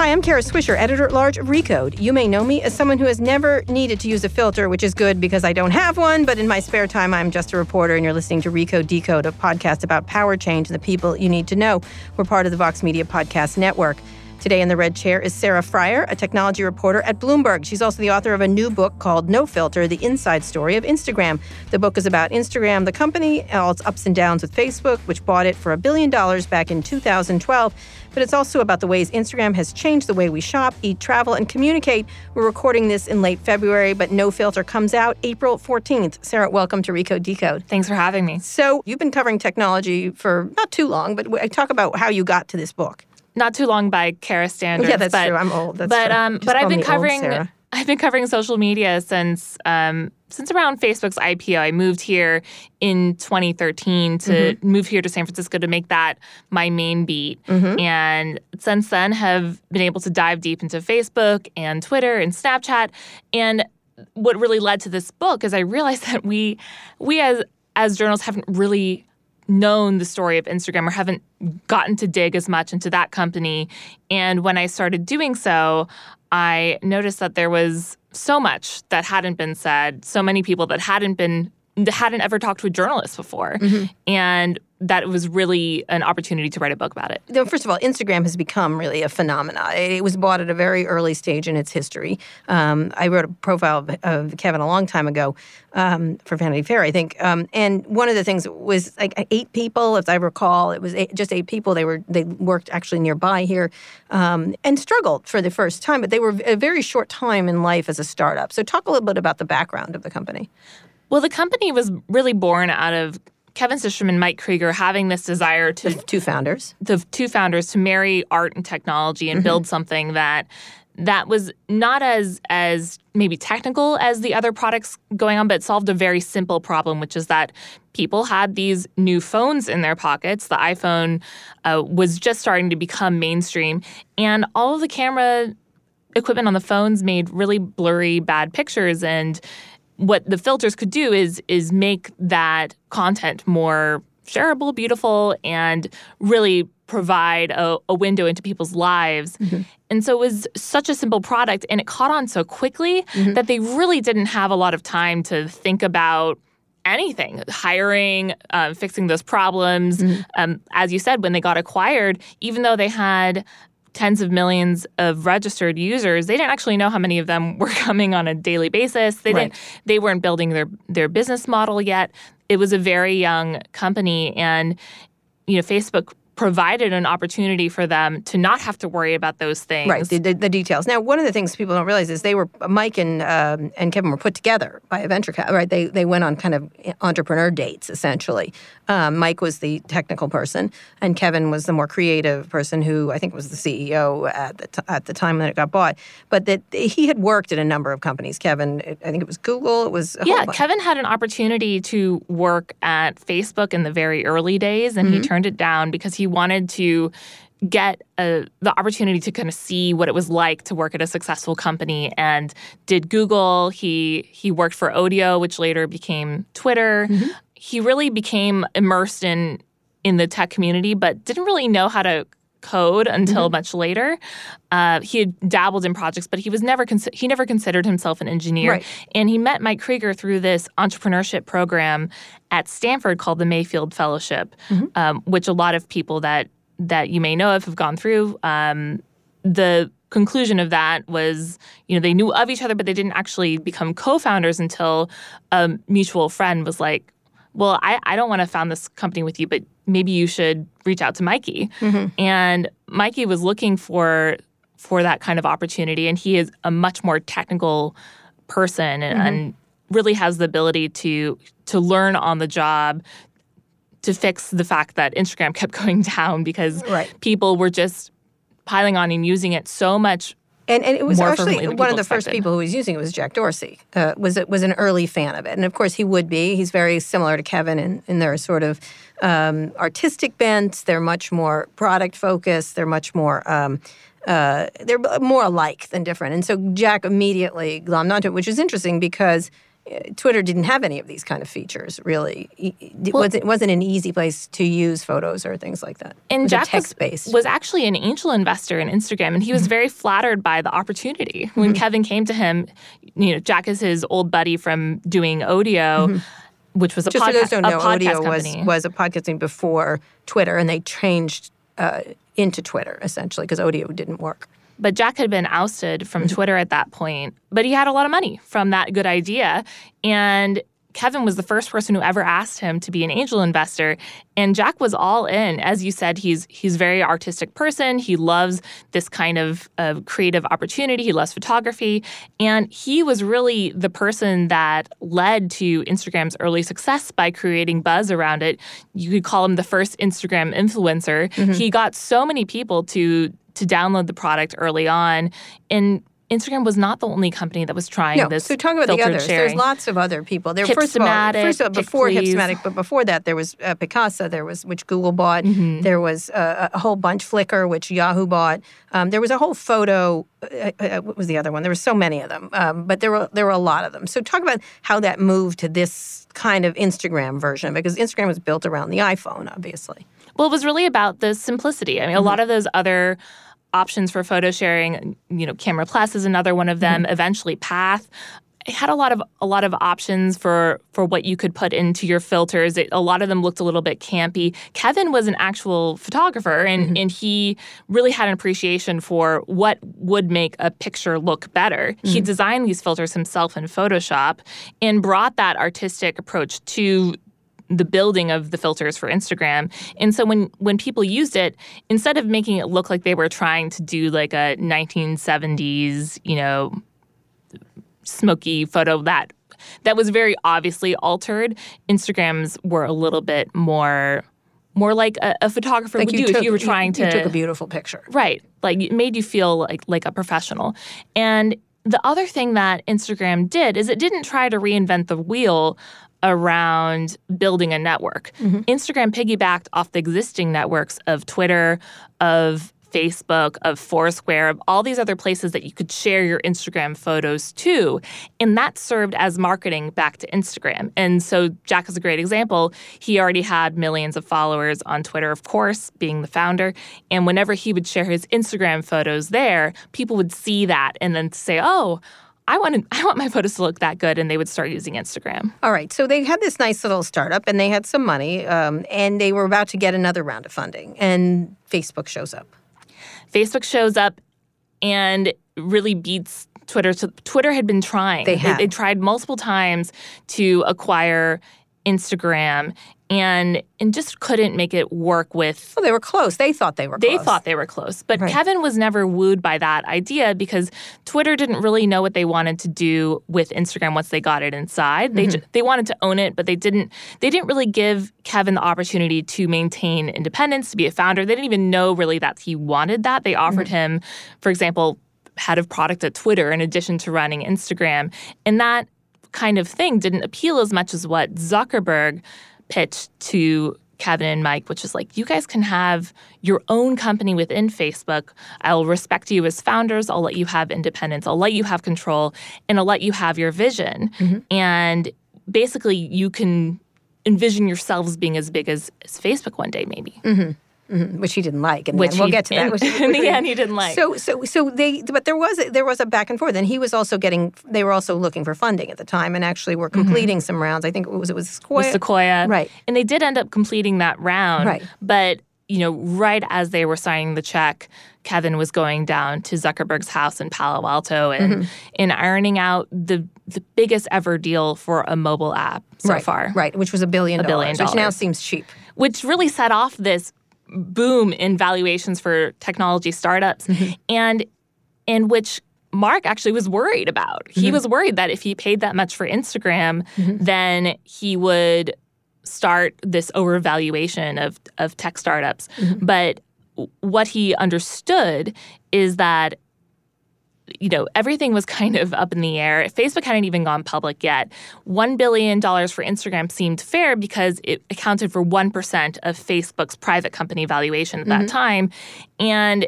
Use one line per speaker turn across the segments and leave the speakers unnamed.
Hi, I'm Kara Swisher, editor at large of Recode. You may know me as someone who has never needed to use a filter, which is good because I don't have one, but in my spare time, I'm just a reporter, and you're listening to Recode Decode, a podcast about power change and the people you need to know. We're part of the Vox Media Podcast Network. Today in the red chair is Sarah Frier, a technology reporter at Bloomberg. She's also the author of a new book called No Filter The Inside Story of Instagram. The book is about Instagram, the company, all its ups and downs with Facebook, which bought it for a billion dollars back in 2012. But it's also about the ways Instagram has changed the way we shop, eat, travel, and communicate. We're recording this in late February, but No Filter comes out April 14th. Sarah, welcome to Recode Decode.
Thanks for having me.
So, you've been covering technology for not too long, but I talk about how you got to this book
not too long by Kara standards.
Yeah, that's
but,
true. I'm old. That's
but
true.
um,
Just
but I've been
old,
covering. I've been covering social media since um, since around Facebook's IPO. I moved here in 2013 to
Mm-hmm.
move here to San Francisco to make that my main beat,
Mm-hmm.
and since then have been able to dive deep into Facebook and Twitter and Snapchat. And what really led to this book is I realized that we we as as journalists haven't really known the story of Instagram or haven't gotten to dig as much into that company. And when I started doing so, I noticed that there was so much that hadn't been said, so many people that hadn't been that hadn't ever talked to a journalist before. Mm-hmm. And that was really an opportunity to write a book about it.
First of all, Instagram has become really a phenomenon. It was bought at a very early stage in its history. Um, I wrote a profile of, of Kevin a long time ago um, for Vanity Fair, I think. Um, and one of the things was like eight people, if I recall. It was eight, just eight people. They were they worked actually nearby here um, and struggled for the first time. But they were a very short time in life as a startup. So talk a little bit about the background of the company.
Well, the company was really born out of Kevin Systrom and Mike Krieger having this desire to
Two founders.
the two founders to marry art and technology and build something that that was not as as maybe technical as the other products going on but solved a very simple problem which is that people had these new phones in their pockets the iphone uh, was just starting to become mainstream and all of the camera equipment on the phones made really blurry bad pictures and what the filters could do is is make that content more shareable, beautiful, and really provide a, a window into people's lives. And so it was such a simple product and it caught on so quickly that they really didn't have a lot of time to think about anything hiring um, fixing those problems. Um, as you said when they got acquired even though they had tens of millions of registered users they didn't actually know how many of them were coming on a daily basis they
Right.
didn't they weren't building their their business model yet it was a very young company and you know facebook provided an opportunity for them to not have to worry about those things
Right, the, the, the details. Now, one of the things people don't realize is they were Mike and um, and Kevin were put together by a venture capital. Right, they they went on kind of entrepreneur dates essentially. Um, Mike was the technical person, and Kevin was the more creative person, who I think was the CEO at the t- at the time that it got bought. But that he had worked at a number of companies. Kevin, I think it was Google. It was a
Yeah. Kevin had an opportunity to work at Facebook in the very early days, and
Mm-hmm.
he turned it down because he wanted to get uh the opportunity to kind of see what it was like to work at a successful company and did google he he worked for odeo which later became twitter
Mm-hmm.
he really became immersed in in the tech community but didn't really know how to code until mm-hmm. much later. Uh, he had dabbled in projects, but he was never con- he never considered himself an engineer.
Right.
And he met Mike Krieger through this entrepreneurship program at Stanford called the Mayfield Fellowship, mm-hmm. um, which a lot of people that that you may know of have gone through. Um, the conclusion of that was, you know, they knew of each other, but they didn't actually become co-founders until a mutual friend was like, well, I, I don't want to found this company with you, but maybe you should reach out to Mikey. Mm-hmm. And Mikey was looking for for that kind of opportunity, and he is a much more technical person and, mm-hmm. and really has the ability to to learn on the job to fix the fact that Instagram kept going down because
right.
people were just piling on and using it so much
and, and it was actually one of the first people who was using it was Jack Dorsey. Uh, was was an early fan of it, and of course he would be. He's very similar to Kevin in, in their sort of um, artistic bent. They're much more product focused. They're much more. Um, uh, they're more alike than different, and so Jack immediately glommed onto it, which is interesting because Twitter didn't have any of these kind of features, really. It, well, wasn't, it wasn't an easy place to use photos or things like that.
And Jack
text
was, was, actually an angel investor in Instagram, and he was mm-hmm. very flattered by the opportunity. When mm-hmm. Kevin came to him, you know, Jack is his old buddy from doing Odeo. Mm-hmm. Which was a,
Just
podca-
so those don't know,
Odeo
was, was a podcasting before Twitter, and they changed uh, into Twitter essentially because Odeo didn't work.
But Jack had been ousted from mm-hmm. Twitter at that point, but he had a lot of money from that good idea. And Kevin was the first person who ever asked him to be an angel investor. And Jack was all in. As you said he's he's a very artistic person. He loves this kind of, of creative opportunity. He loves photography. And he was really the person that led to Instagram's early success by creating buzz around it. You could call him the first Instagram influencer. Mm-hmm. he got so many people to to download the product early on. And Instagram was not the only company that was trying
no,
this.
So talk about the others.
Sharing.
There's lots of other people. There, first of all, first of all, before Hipstamatic, but before that, there was uh, Picasa. There was which Google bought. Mm-hmm. There was uh, a whole bunch Flickr, which Yahoo bought. Um, there was a whole photo. Uh, uh, what was the other one? There were so many of them, um, but there were there were a lot of them. So talk about how that moved to this kind of Instagram version because Instagram was built around the iPhone, obviously.
Well, it was really about the simplicity. I mean, mm-hmm. a lot of those other options for photo sharing. You know, Camera Plus is another one of them. Mm-hmm. Eventually, Path. It had a lot of a lot of options for for what you could put into your filters. It, a lot of them looked a little bit campy. Kevin was an actual photographer, and mm-hmm. and he really had an appreciation for what would make a picture look better. Mm-hmm. He designed these filters himself in Photoshop and brought that artistic approach to the building of the filters for Instagram. And so when when people used it, instead of making it look like they were trying to do like a 1970s, you know, smoky photo that that was very obviously altered, Instagrams were a little bit more more like a, a photographer
like
would
do
took, if you were trying
you,
to
you took a beautiful picture.
Right. Like it made you feel like like a professional. And the other thing that Instagram did is it didn't try to reinvent the wheel around building a network. Mm-hmm. Instagram piggybacked off the existing networks of Twitter, of Facebook, of Foursquare, of all these other places that you could share your Instagram photos to. And that served as marketing back to Instagram. And so Jack is a great example. He already had millions of followers on Twitter, of course, being the founder. And whenever he would share his Instagram photos there, people would see that and then say, oh, I wanted I want my photos to look that good, and they would start using Instagram.
All right, so they had this nice little startup, and they had some money, um, and they were about to get another round of funding, and Facebook shows up.
Facebook shows up, and really beats Twitter. So Twitter had been trying.
They had.
They, they tried multiple times to acquire Instagram and and just couldn't make it work with
Well, they were close. They thought they were
They
close.
thought they were close. But
right.
Kevin was never wooed by that idea because Twitter didn't really know what they wanted to do with Instagram once they got it inside. They mm-hmm. they wanted to own it, but they didn't they didn't really give Kevin the opportunity to maintain independence, to be a founder. They didn't even know really that he wanted that. They offered mm-hmm. him, for example, head of product at Twitter in addition to running Instagram. And that kind of thing didn't appeal as much as what Zuckerberg pitched to Kevin and Mike, which is like, you guys can have your own company within Facebook. I'll respect you as founders. I'll let you have independence. I'll let you have control and I'll let you have your vision. Mm-hmm. And basically, you can envision yourselves being as big as, as Facebook one day, maybe.
Mm-hmm. Mhm, which he didn't like. And
which
we'll
he,
get to that.
In,
which-
in the end, he didn't like.
So, so, so they, but there was there was a back and forth, and he was also getting. They were also looking for funding at the time, and actually were completing some rounds. I think it was it was Sequoia.
with Sequoia.
Right.
And they did end up completing that round.
Right.
But, you know, right as they were signing the check, Kevin was going down to Zuckerberg's house in Palo Alto and,
Mm-hmm.
and ironing out the the biggest ever deal for a mobile app so
right,
far.
right, which was a billion
A billion
dollars, which now seems cheap.
Which really set off this boom in valuations for technology startups
Mm-hmm.
and in which Mark actually was worried about.
Mm-hmm.
He was worried that if he paid that much for Instagram, then he would start this overvaluation of of tech startups.
Mm-hmm.
But what he understood is that you know everything was kind of up in the air. Facebook hadn't even gone public yet. One billion dollars for Instagram seemed fair because it accounted for one percent of Facebook's private company valuation at that mm-hmm. time, and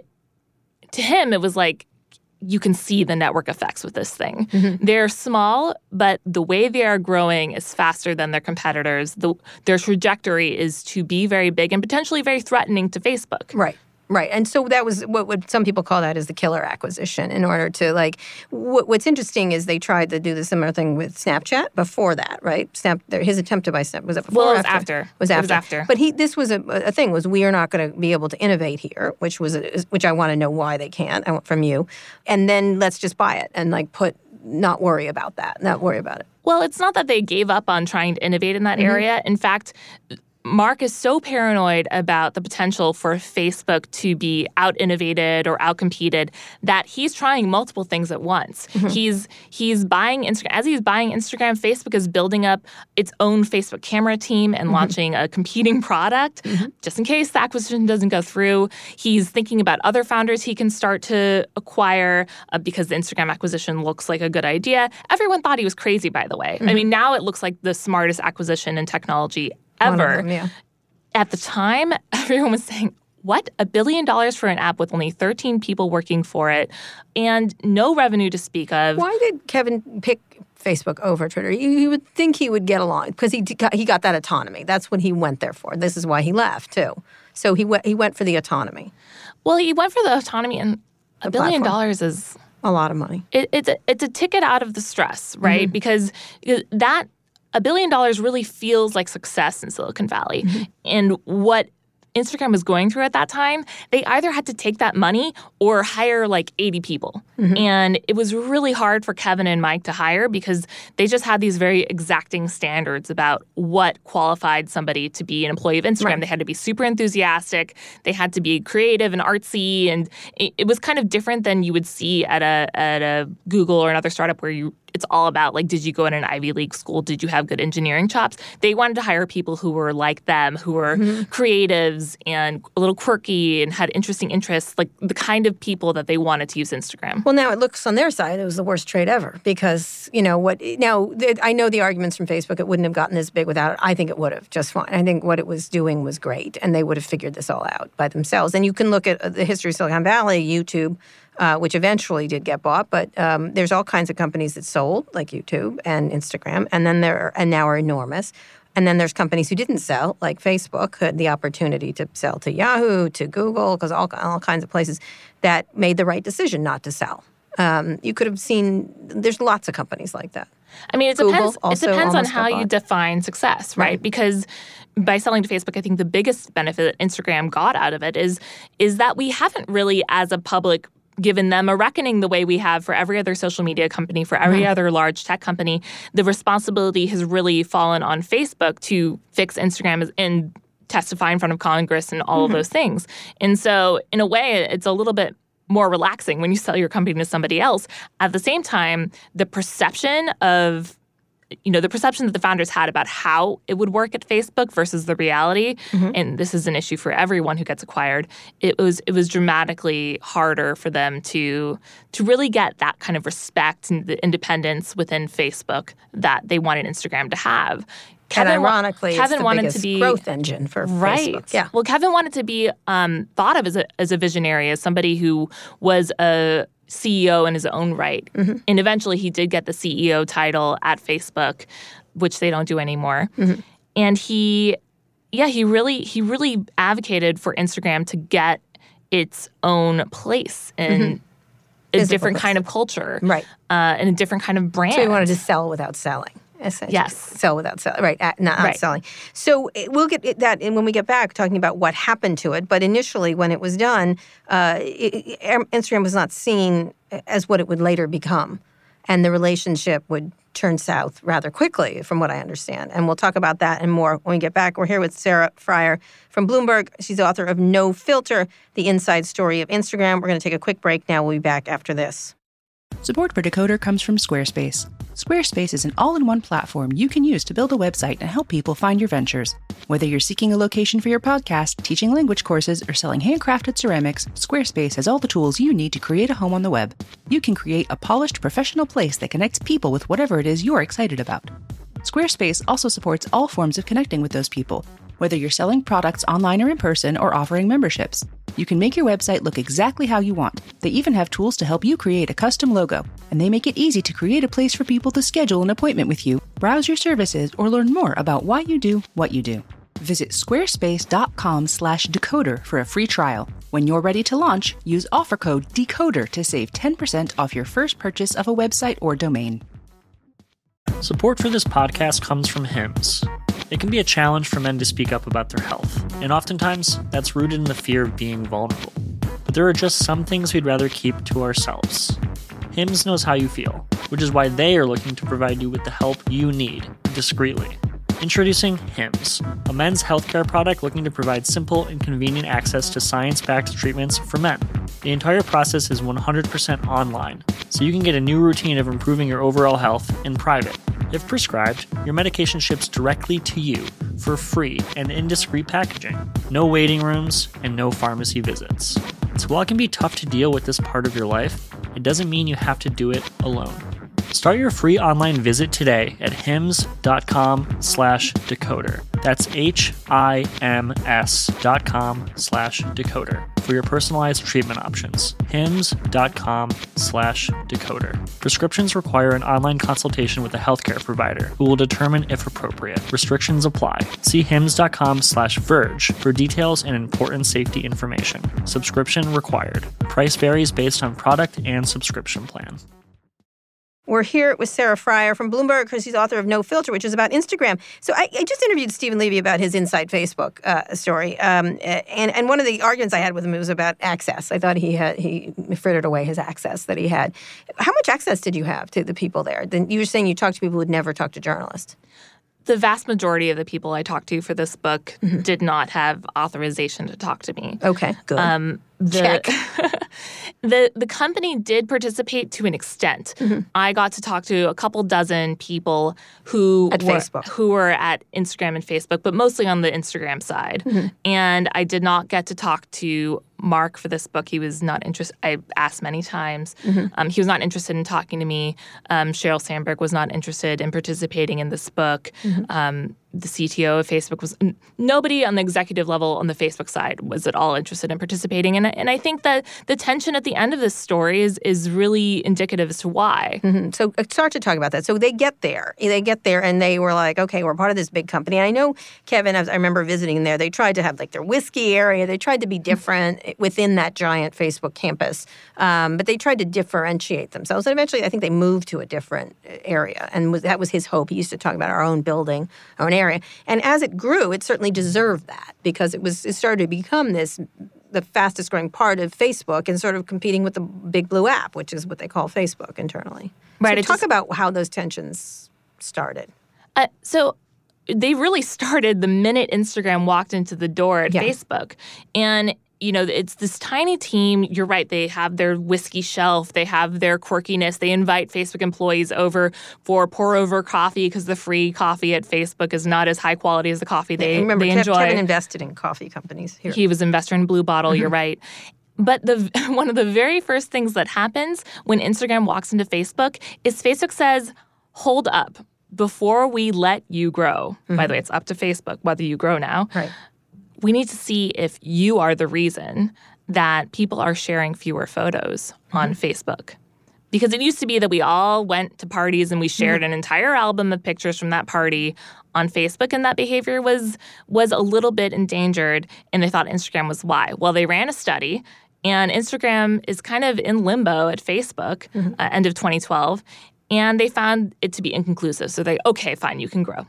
to him it was like you can see the network effects with this thing. Mm-hmm. They're small, but the way they are growing is faster than their competitors. The, their trajectory is to be very big and potentially very threatening to Facebook.
Right. Right. And so that was what would some people call that is the killer acquisition in order to like what, what's interesting is they tried to do the similar thing with Snapchat before that, right? Snap his attempt to buy Snap was that before
Well, it was
after?
after.
Was
It
after.
was after.
But he this was a, a thing was we are not going to be able to innovate here, which was a, which I want to know why they can't. I want from you. And then let's just buy it and like put not worry about that. Not worry about it.
Well, it's not that they gave up on trying to innovate in that mm-hmm. area. In fact, Mark is so paranoid about the potential for Facebook to be out innovated or out competed that he's trying multiple things at once. Mm-hmm. He's he's buying Instagram as he's buying Instagram, Facebook is building up its own Facebook camera team and mm-hmm. launching a competing product mm-hmm. just in case the acquisition doesn't go through. He's thinking about other founders he can start to acquire uh, because the Instagram acquisition looks like a good idea. Everyone thought he was crazy by the way. I mean, now it looks like the smartest acquisition in technology ever
them, yeah.
at the time, everyone was saying, what? A billion dollars for an app with only 13 people working for it and no revenue to speak of.
Why did Kevin pick Facebook over Twitter? You, you would think he would get along because he got, he got that autonomy. That's what he went there for. This is why he left too. So he went he went for the autonomy.
Well, he went for the autonomy, and a billion
platform.
dollars is
A lot of money.
it, it's a, it's a ticket out of the stress, right?
Mm-hmm.
Because that a billion dollars really feels like success in Silicon Valley,
Mm-hmm.
and what Instagram was going through at that time, they either had to take that money or hire like 80 people.
Mm-hmm.
And it was really hard for Kevin and Mike to hire because they just had these very exacting standards about what qualified somebody to be an employee of Instagram.
Right.
They had to be super enthusiastic, they had to be creative and artsy, and it, it was kind of different than you would see at a at a Google or another startup where you it's all about like did you go in an Ivy League school? Did you have good engineering chops? They wanted to hire people who were like them, who were creatives and a little quirky and had interesting interests, like the kind of people that they wanted to use Instagram.
Well, now it looks on their side it was the worst trade ever because you know what? Now I know the arguments from Facebook. It wouldn't have gotten this big without it. I think it would have just fine. I think what it was doing was great, and they would have figured this all out by themselves. And you can look at uh, the history of Silicon Valley, YouTube. Uh, which eventually did get bought, but um, there's all kinds of companies that sold, like YouTube and Instagram, and then there are, and now are enormous. And then there's companies who didn't sell, like Facebook, had the opportunity to sell to Yahoo, to Google, because all, all kinds of places that made the right decision not to sell. Um, you could have seen, there's lots of companies like that.
I mean, it
Google
depends. It depends on how you define success, right? Because by selling to Facebook, I think the biggest benefit that Instagram got out of it is is that we haven't really, as a public, given them a reckoning the way we have for every other social media company, for every other large tech company. The responsibility has really fallen on Facebook to fix Instagram and testify in front of Congress and all of mm-hmm. those things. And so, in a way, it's a little bit more relaxing when you sell your company to somebody else. At the same time, the perception of you know the perception that the founders had about how it would work at Facebook versus the reality and this is an issue for everyone who gets acquired it was it was dramatically harder for them to to really get that kind of respect and the independence within Facebook that they wanted Instagram to have
and ironically,
Kevin wanted to be
growth engine for
Right.
Facebook. Yeah.
Well, Kevin wanted to be um, thought of as a, as a visionary, as somebody who was a CEO in his own right.
Mm-hmm.
And eventually he did get the CEO title at Facebook, which they don't do anymore.
Mm-hmm.
And he yeah, he really he really advocated for Instagram to get its own place in a
Physical
different
place.
kind of culture,
Right.
Uh, and a different kind of brand.
So he wanted to sell without selling. Essentially.
Yes.
Sell without selling. Right. uh, Not, not
Right.
selling. So eh, we'll get that and when we get back talking about what happened to it. But initially, when it was done, uh, it, it- Instagram was not seen as what it would later become. And the relationship would turn south rather quickly, from what I understand. And we'll talk about that and more when we get back. We're here with Sarah Frier from Bloomberg. She's the author of No Filter, the inside story of Instagram. We're going to take a quick break now. We'll be back after this.
Support for Decoder comes from Squarespace. Squarespace is an all in one platform you can use to build a website and help people find your ventures. Whether you're seeking a location for your podcast, teaching language courses, or selling handcrafted ceramics, Squarespace has all the tools you need to create a home on the web. You can create a polished professional place that connects people with whatever it is you're excited about. Squarespace also supports all forms of connecting with those people, whether you're selling products online or in person or offering memberships. You can make your website look exactly how you want. They even have tools to help you create a custom logo, and they make it easy to create a place for people to schedule an appointment with you, browse your services, or learn more about why you do what you do. Visit squarespace.com/decoder for a free trial. When you're ready to launch, use offer code DECODER to save 10% off your first purchase of a website or domain.
Support for this podcast comes from HIMS. It can be a challenge for men to speak up about their health, and oftentimes that's rooted in the fear of being vulnerable. But there are just some things we'd rather keep to ourselves. HIMS knows how you feel, which is why they are looking to provide you with the help you need discreetly. Introducing HIMS, a men's healthcare product looking to provide simple and convenient access to science backed treatments for men. The entire process is 100% online, so you can get a new routine of improving your overall health in private. If prescribed, your medication ships directly to you for free and in discreet packaging. No waiting rooms and no pharmacy visits. So while it can be tough to deal with this part of your life, it doesn't mean you have to do it alone. Start your free online visit today at hims.com slash decoder. That's H-I-M-S dot com slash decoder for your personalized treatment options. hims.com slash decoder. Prescriptions require an online consultation with a healthcare provider who will determine if appropriate. Restrictions apply. See hims.com slash verge for details and important safety information. Subscription required. Price varies based on product and subscription plan.
We're here with Sarah Frier from Bloomberg because she's author of No Filter, which is about Instagram. So I, I just interviewed Steven Levy about his Inside Facebook uh, story, um, and and one of the arguments I had with him was about access. I thought he had he frittered away his access that he had. How much access did you have to the people there? Then you were saying you talked to people who'd never talked to journalists.
the vast majority of the people I talked to for this book
Mm-hmm.
did not have authorization to talk to me.
Okay, good.
Um, the,
Check.
the the company did participate to an extent.
Mm-hmm.
I got to talk to a couple dozen people who
At
were,
Facebook.
who were at Instagram and Facebook, but mostly on the Instagram side.
Mm-hmm.
And I did not get to talk to Mark for this book. He was not interested. I asked many times.
Mm-hmm.
Um, he was not interested in talking to me. Um, Sheryl Sandberg was not interested in participating in this book.
Mm-hmm.
Um, the CTO of Facebook was n- nobody on the executive level on the Facebook side was at all interested in participating. And I- and I think that the tension at the end of this story is is really indicative as to why.
Mhm. So uh, start to talk about that. So they get there. They get there and they were like, okay, we're part of this big company. And I know, Kevin, as I remember visiting there, they tried to have like their whiskey area. They tried to be different within that giant Facebook campus. Um, but they tried to differentiate themselves. And eventually, I think they moved to a different uh, area. And was, that was his hope. He used to talk about our own building, our own area. And as it grew, it certainly deserved that because it was it started to become this the fastest growing part of Facebook and sort of competing with the big blue app, which is what they call Facebook internally.
Right,
So talk
just-
about how those tensions started.
Uh, so they really started the minute Instagram walked into the door at
Yeah.
Facebook. And you know, it's this tiny team. You're right. They have their whiskey shelf. They have their quirkiness. They invite Facebook employees over for pour over coffee because the free coffee at Facebook is not as high quality as the coffee they,
And remember,
they
Kev-
enjoy.
Kevin invested in coffee companies here.
He was investor in Blue Bottle. You're
Mm-hmm.
right. But the one of the very first things that happens when Instagram walks into Facebook is Facebook says, "Hold up." Before we let you grow, by the way, it's up to Facebook whether you grow now.
Mm-hmm. right.
We need to see if you are the reason that people are sharing fewer photos on
Mm-hmm.
Facebook. because it used to be that we all went to parties and we shared an entire album of pictures from that party on Facebook and that behavior was was a little bit endangered and they thought Instagram was why. Well, they ran a study and Instagram is kind of in limbo at Facebook uh, end of 2012 and they found it to be inconclusive. So they okay, fine, you can grow.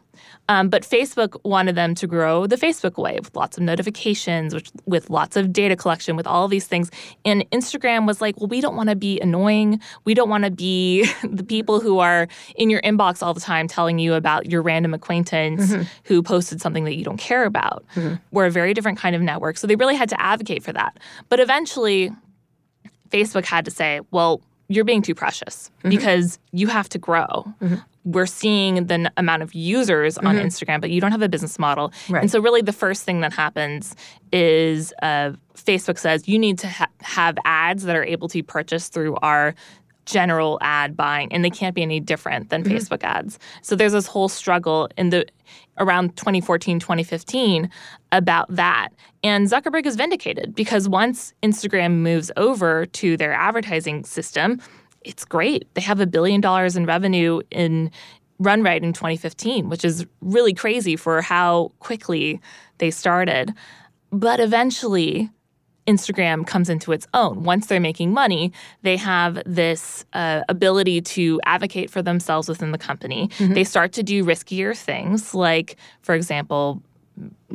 Um, but Facebook wanted them to grow the Facebook way with lots of notifications, which, with lots of data collection, with all these things. And Instagram was like, well, we don't want to be annoying. We don't want to be the people who are in your inbox all the time telling you about your random acquaintance who posted something that you don't care about. We're a very different kind of network. So they really had to advocate for that. But eventually, Facebook had to say, well, you're being too precious mm-hmm. because you have to grow. Mm-hmm. We're seeing the n- amount of users on mm-hmm. Instagram, but you don't have a business model.
Right.
And so, really, the first thing that happens is uh, Facebook says you need to ha- have ads that are able to be purchased through our general ad buying, and they can't be any different than mm-hmm. Facebook ads. So there's this whole struggle in the around 2014, 2015 about that. And Zuckerberg is vindicated because once Instagram moves over to their advertising system, it's great. They have a billion dollars in revenue in run rate in 2015, which is really crazy for how quickly they started. But eventually, Instagram comes into its own. Once they're making money, they have this uh, ability to advocate for themselves within the company. Mm-hmm. They start to do riskier things, like, for example,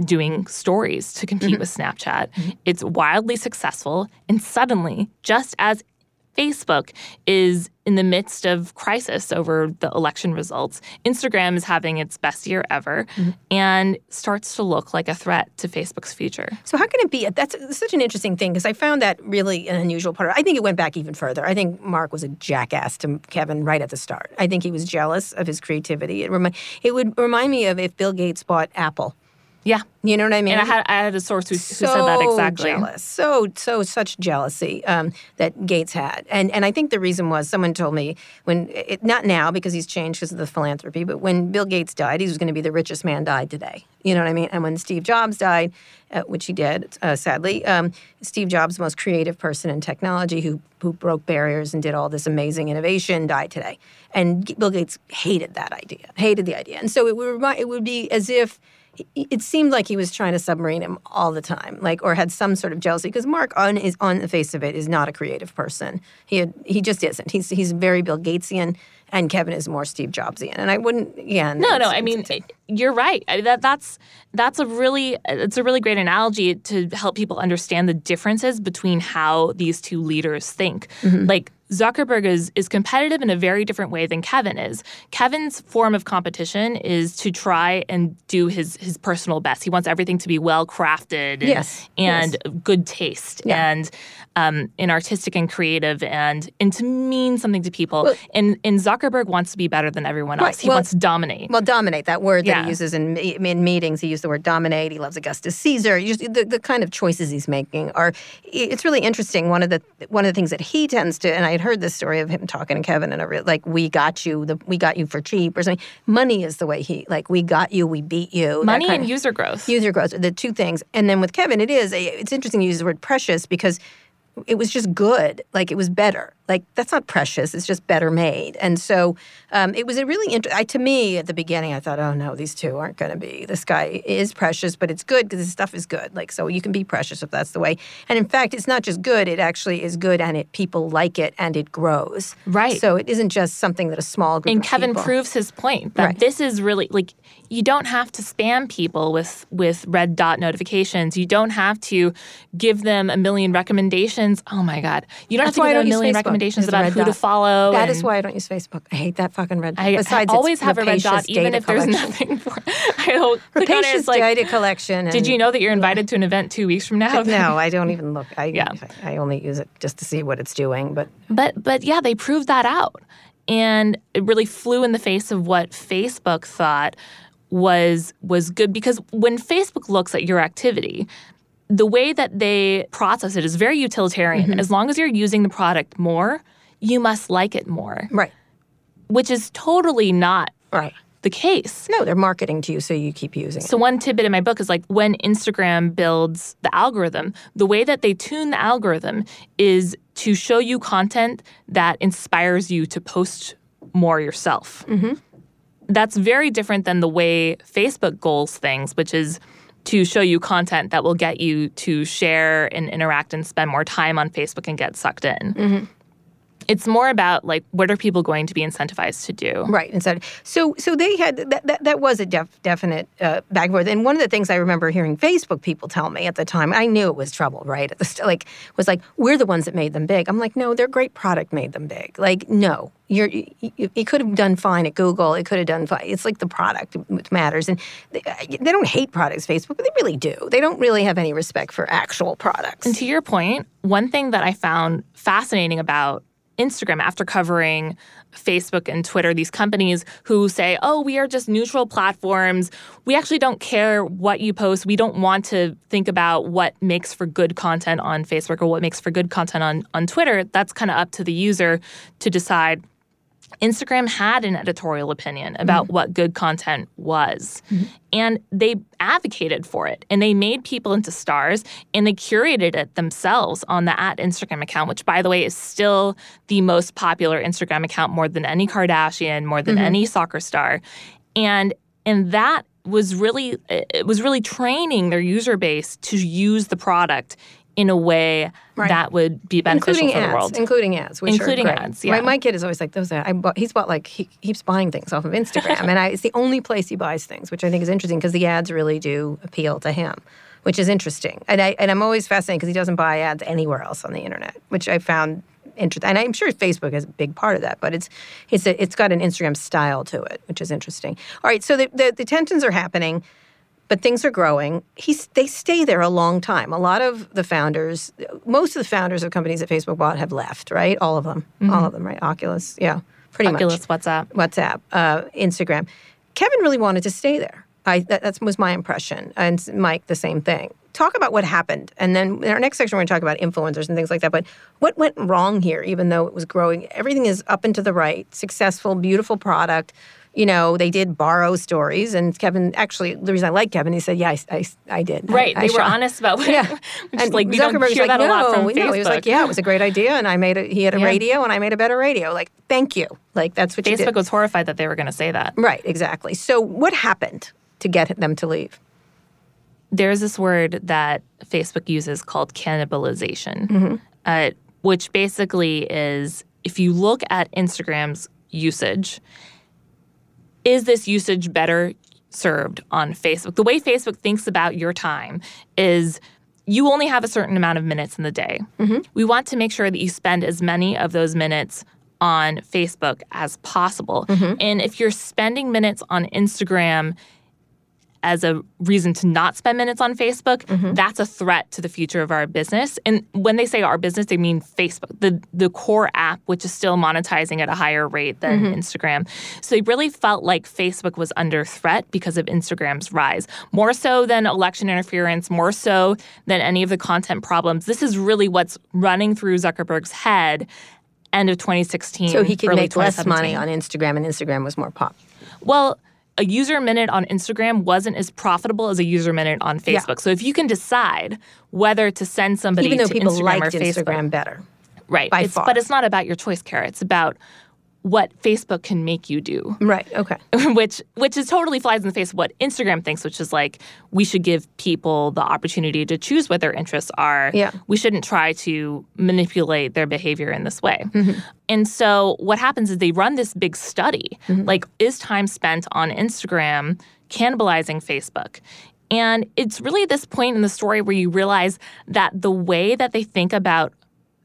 doing stories to compete mm-hmm. with Snapchat. Mm-hmm. It's wildly successful. And suddenly, just as Facebook is in the midst of crisis over the election results. Instagram is having its best year ever mm-hmm. and starts to look like a threat to Facebook's future.
So how can it be? That's such an interesting thing because I found that really an unusual part. I think it went back even further. I think Mark was a jackass to Kevin right at the start. I think he was jealous of his creativity. It, it would remind me of if Bill Gates bought Apple.
Yeah.
You know what I mean?
And I had, I had a source who, who said that exactly.
jealous, so so such jealousy um, that Gates had, and and I think the reason was someone told me when it, not now because he's changed because of the philanthropy, but when Bill Gates died, he was going to be the richest man died today. You know what I mean? And when Steve Jobs died, uh, which he did uh, sadly, um, Steve Jobs, the most creative person in technology, who who broke barriers and did all this amazing innovation, died today. And Bill Gates hated that idea, hated the idea, and so it would it would be as if it seemed like he was trying to submarine him all the time, like or had some sort of jealousy. Because Mark, on is on the face of it, is not a creative person. He had, he just isn't. He's he's very Bill Gatesian, and Kevin is more Steve Jobsian. And I wouldn't, yeah.
No, no. I mean, you're right. I- That that's that's a really it's a really great analogy to help people understand the differences between how these two leaders think. Mm-hmm. Like Zuckerberg is is competitive in a very different way than Kevin is. Kevin's form of competition is to try and do his his personal best. He wants everything to be well crafted and,
Yes,
and good taste
Yeah.
and um, and artistic and creative and and to mean something to people. and and Zuckerberg wants to be better than everyone else.
Right,
He
well-
wants to dominate.
Well, dominate that word that
Yeah.
he uses in in meetings. He used the word dominate. He loves Augustus Caesar. Just, the, the kind of choices he's making are. It's really interesting. One of the one of the things that he tends to, and I had heard this story of him talking to Kevin, and a real, like we got you, the we got you for cheap or something. Money is the way he like we got you, we beat you.
Money and
of-
user growth.
user growth are the two things. And then with Kevin, it is it's interesting you use the word precious because it was just good. Like it was better. Like that's not precious. It's just better made. And so um, it was a really int- I, to me at the beginning. I thought, oh no, these two aren't going to be. This guy is precious, but it's good because his stuff is good. Like so, you can be precious if that's the way. And in fact, it's not just good. It actually is good, and it people like it, and it grows.
Right.
So it isn't just something that a small group.
and Kevin
people-
proves his point that
Right.
this is really like you don't have to spam people with with red dot notifications. You don't have to give them a million recommendations. Oh my god, you don't
That's
have to give them a million
Facebook,
recommendations about who to follow.
That is
and
why I don't use Facebook. I hate that fucking red.
I,
Besides,
I always have a red dot, even if there's
collection.
nothing. For, it. I don't click on it.
Data collection.
did you know that you're invited to an event two weeks from now?
No, I don't even look. I,
Yeah.
I only use it just to see what it's doing. But
But but yeah, they proved that out. And it really flew in the face of what Facebook thought was was good because when Facebook looks at your activity, the way that they process it is very utilitarian. As long as you're using the product more, you must like it more,
right,
which is totally not
right.
the case.
No, they're marketing to you so you keep using it.
So one tidbit in my book is like when Instagram builds the algorithm, the way that they tune the algorithm is to show you content that inspires you to post more yourself.
Mm-hmm.
That's very different than the way Facebook goals things, which is to show you content that will get you to share and interact and spend more time on Facebook and get sucked in.
Mm-hmm.
It's more about like what are people going to be incentivized to do?
Right. Instead, so so they had that that, that was a def, definite uh, back and forth. And one of the things I remember hearing Facebook people tell me at the time, I knew it was trouble. Right. St- like was like we're the ones that made them big. I'm like, no, their great product made them big. Like no, you're you, it could have done fine at Google. It could have done fine. It's like the product which matters. And they, they don't hate products, Facebook, but they really do. They don't really have any respect for actual products.
And to your point, one thing that I found fascinating about Instagram after covering Facebook and Twitter, these companies who say, oh, we are just neutral platforms. We actually don't care what you post. We don't want to think about what makes for good content on Facebook or what makes for good content on, on Twitter. That's kind of up to the user to decide. Instagram had an editorial opinion about mm-hmm. what good content was. Mm-hmm. And they advocated for it. And they made people into stars and they curated it themselves on the at Instagram account, which, by the way, is still the most popular Instagram account more than any Kardashian, more than mm-hmm. any soccer star. And and that was really it was really training their user base to use the product in a way right. that would be beneficial
including
for
ads,
the world.
Including ads,
including ads. Yeah,
my, my, kid is always like those. I bought, he's bought like he keeps buying things off of Instagram, and I, it's the only place he buys things, which I think is interesting because the ads really do appeal to him, which is interesting. And I and I'm always fascinated because he doesn't buy ads anywhere else on the internet, which I found interesting. And I'm sure Facebook is a big part of that, but it's it's a, it's got an Instagram style to it, which is interesting. All right, so the, the, the tensions are happening but things are growing. He's, they stay there a long time. A lot of the founders, most of the founders of companies that Facebook bought have left, right? All of them. Mm-hmm. All of them, right? Oculus, yeah, pretty
Oculus,
much.
Oculus, WhatsApp.
WhatsApp, uh, Instagram. Kevin really wanted to stay there. I, that, that was my impression. And Mike, the same thing. Talk about what happened. And then in our next section, we're going to talk about influencers and things like that. But what went wrong here, even though it was growing? Everything is up and to the right, successful, beautiful product you know, they did borrow stories. And Kevin, actually, the reason I like Kevin, he said, yeah, I, I, I did.
Right.
I,
they I were honest about what,
yeah.
and like, we don't hear
like,
that
no,
a lot from
no.
Facebook.
He was like, yeah, it was a great idea. And I made it, he had a yeah. radio and I made a better radio. Like, thank you. Like, that's what
Facebook was horrified that they were going to say that.
Right, exactly. So what happened to get them to leave?
There's this word that Facebook uses called cannibalization,
mm-hmm.
uh, which basically is if you look at Instagram's usage, is this usage better served on Facebook? The way Facebook thinks about your time is you only have a certain amount of minutes in the day.
Mm-hmm.
We want to make sure that you spend as many of those minutes on Facebook as possible.
Mm-hmm.
And if you're spending minutes on Instagram as a reason to not spend minutes on Facebook,
mm-hmm.
that's a threat to the future of our business. And when they say our business, they mean Facebook, the the core app, which is still monetizing at a higher rate than
mm-hmm.
Instagram. So they really felt like Facebook was under threat because of Instagram's rise, more so than election interference, more so than any of the content problems. This is really what's running through Zuckerberg's head. End of 2016.
So he could make less money on Instagram, and Instagram was more pop.
Well, a user minute on Instagram wasn't as profitable as a user minute on Facebook.
Yeah.
So if you can decide whether to send somebody
even though
to
people
Instagram
liked
Facebook,
Instagram better,
right?
by
it's,
far.
But it's not about your choice, Kara. It's about what Facebook can make you do,
right? Okay.
which which is totally flies in the face of what Instagram thinks, which is like we should give people the opportunity to choose what their interests are.
Yeah.
We shouldn't try to manipulate their behavior in this way.
Mm-hmm.
And so what happens is they run this big study,
Mm-hmm.
like is time spent on Instagram cannibalizing Facebook? And it's really this point in the story where you realize that the way that they think about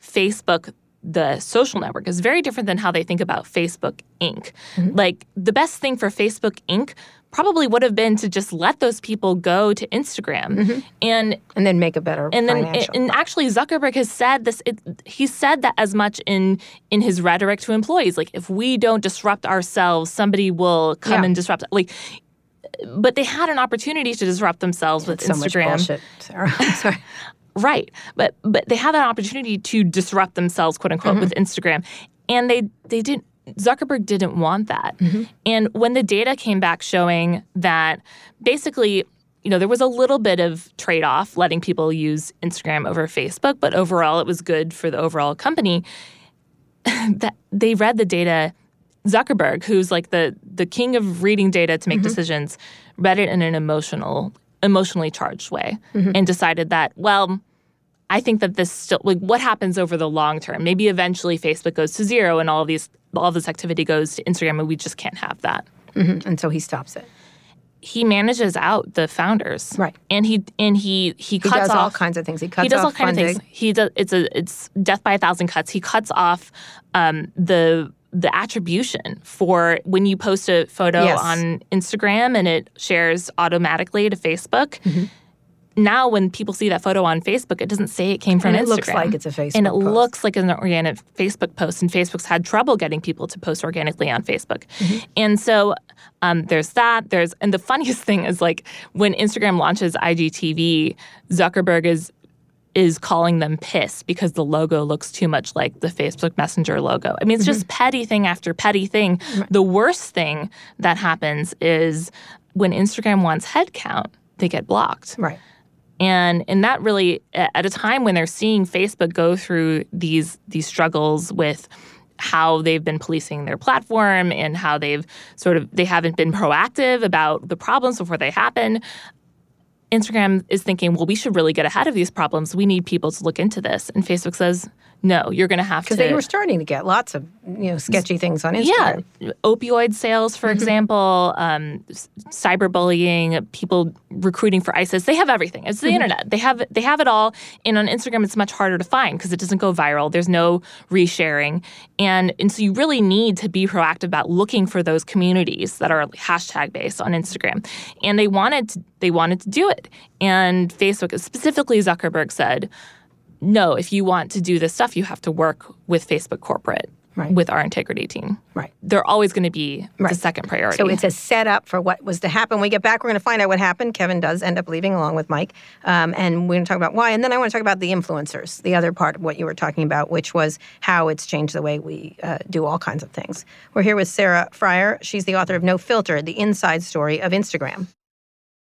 Facebook the social network is very different than how they think about Facebook Inc.
Mm-hmm.
Like the best thing for Facebook Inc. probably would have been to just let those people go to Instagram
Mm-hmm.
and
And then make a better
and then
financial.
and actually Zuckerberg has said this it, he said that as much in in his rhetoric to employees like if we don't disrupt ourselves somebody will come
Yeah.
and disrupt like but they had an opportunity to disrupt themselves with
so much
Instagram
bullshit, Sarah. Sorry.
Right. But but they had an opportunity to disrupt themselves, quote unquote, with mm-hmm. Instagram. And they they didn't Zuckerberg didn't want that. Mm-hmm. And when the data came back showing that basically, you know, there was a little bit of trade off letting people use Instagram over Facebook, but overall it was good for the overall company. that they read the data. Zuckerberg, who's like the the king of reading data to make mm-hmm. decisions, read it in an emotional, emotionally charged way, and decided that well, I think that this still like what happens over the long term. Maybe eventually Facebook goes to zero and all of these all of this activity goes to Instagram, and we just can't have that.
And so he stops it.
He manages out the founders,
Right.
And he and he he
He
cuts
does
off
all kinds of things. He cuts
he does
off
all kinds
funding.
of things. He does. It's a it's death by a thousand cuts. He cuts off um, the the attribution for when you post a photo
Yes.
on Instagram and it shares automatically to Facebook.
Mm-hmm.
Now, when people see that photo on Facebook, it doesn't say it came from
And it
Instagram.
looks like it's a Facebook
and it
post.
looks like an organic Facebook post. And Facebook's had trouble getting people to post organically on Facebook.
Mm-hmm.
And so um, there's that. There's and the funniest thing is like when Instagram launches IGTV, Zuckerberg is is calling them piss because the logo looks too much like the Facebook Messenger logo. I mean, it's just mm-hmm. petty thing after petty thing. The worst thing that happens is when Instagram wants headcount, they get blocked.
Right.
And and that really at a time when they're seeing Facebook go through these these struggles with how they've been policing their platform and how they've sort of they haven't been proactive about the problems before they happen. Instagram is thinking, well, we should really get ahead of these problems. We need people to look into this. And Facebook says, no, you're going to have to.
Because they were starting to get lots of you know sketchy things on Instagram.
Yeah, opioid sales, for example, um, cyberbullying, people recruiting for ISIS. They have everything. It's the internet. They have they have it all. And on Instagram, it's much harder to find because it doesn't go viral. There's no resharing, and and so you really need to be proactive about looking for those communities that are hashtag based on Instagram. And they wanted to, they wanted to do it, and Facebook specifically Zuckerberg said no, if you want to do this stuff, you have to work with Facebook corporate,
Right.
with our integrity team.
Right.
They're always going to be
Right.
the second priority.
So it's a setup for what was to happen. When we get back, we're going to find out what happened. Kevin does end up leaving along with Mike, um, and we're going to talk about why. And then I want to talk about the influencers, the other part of what you were talking about, which was how it's changed the way we uh, do all kinds of things. We're here with Sarah Frier. She's the author of No Filter: The Inside Story of Instagram.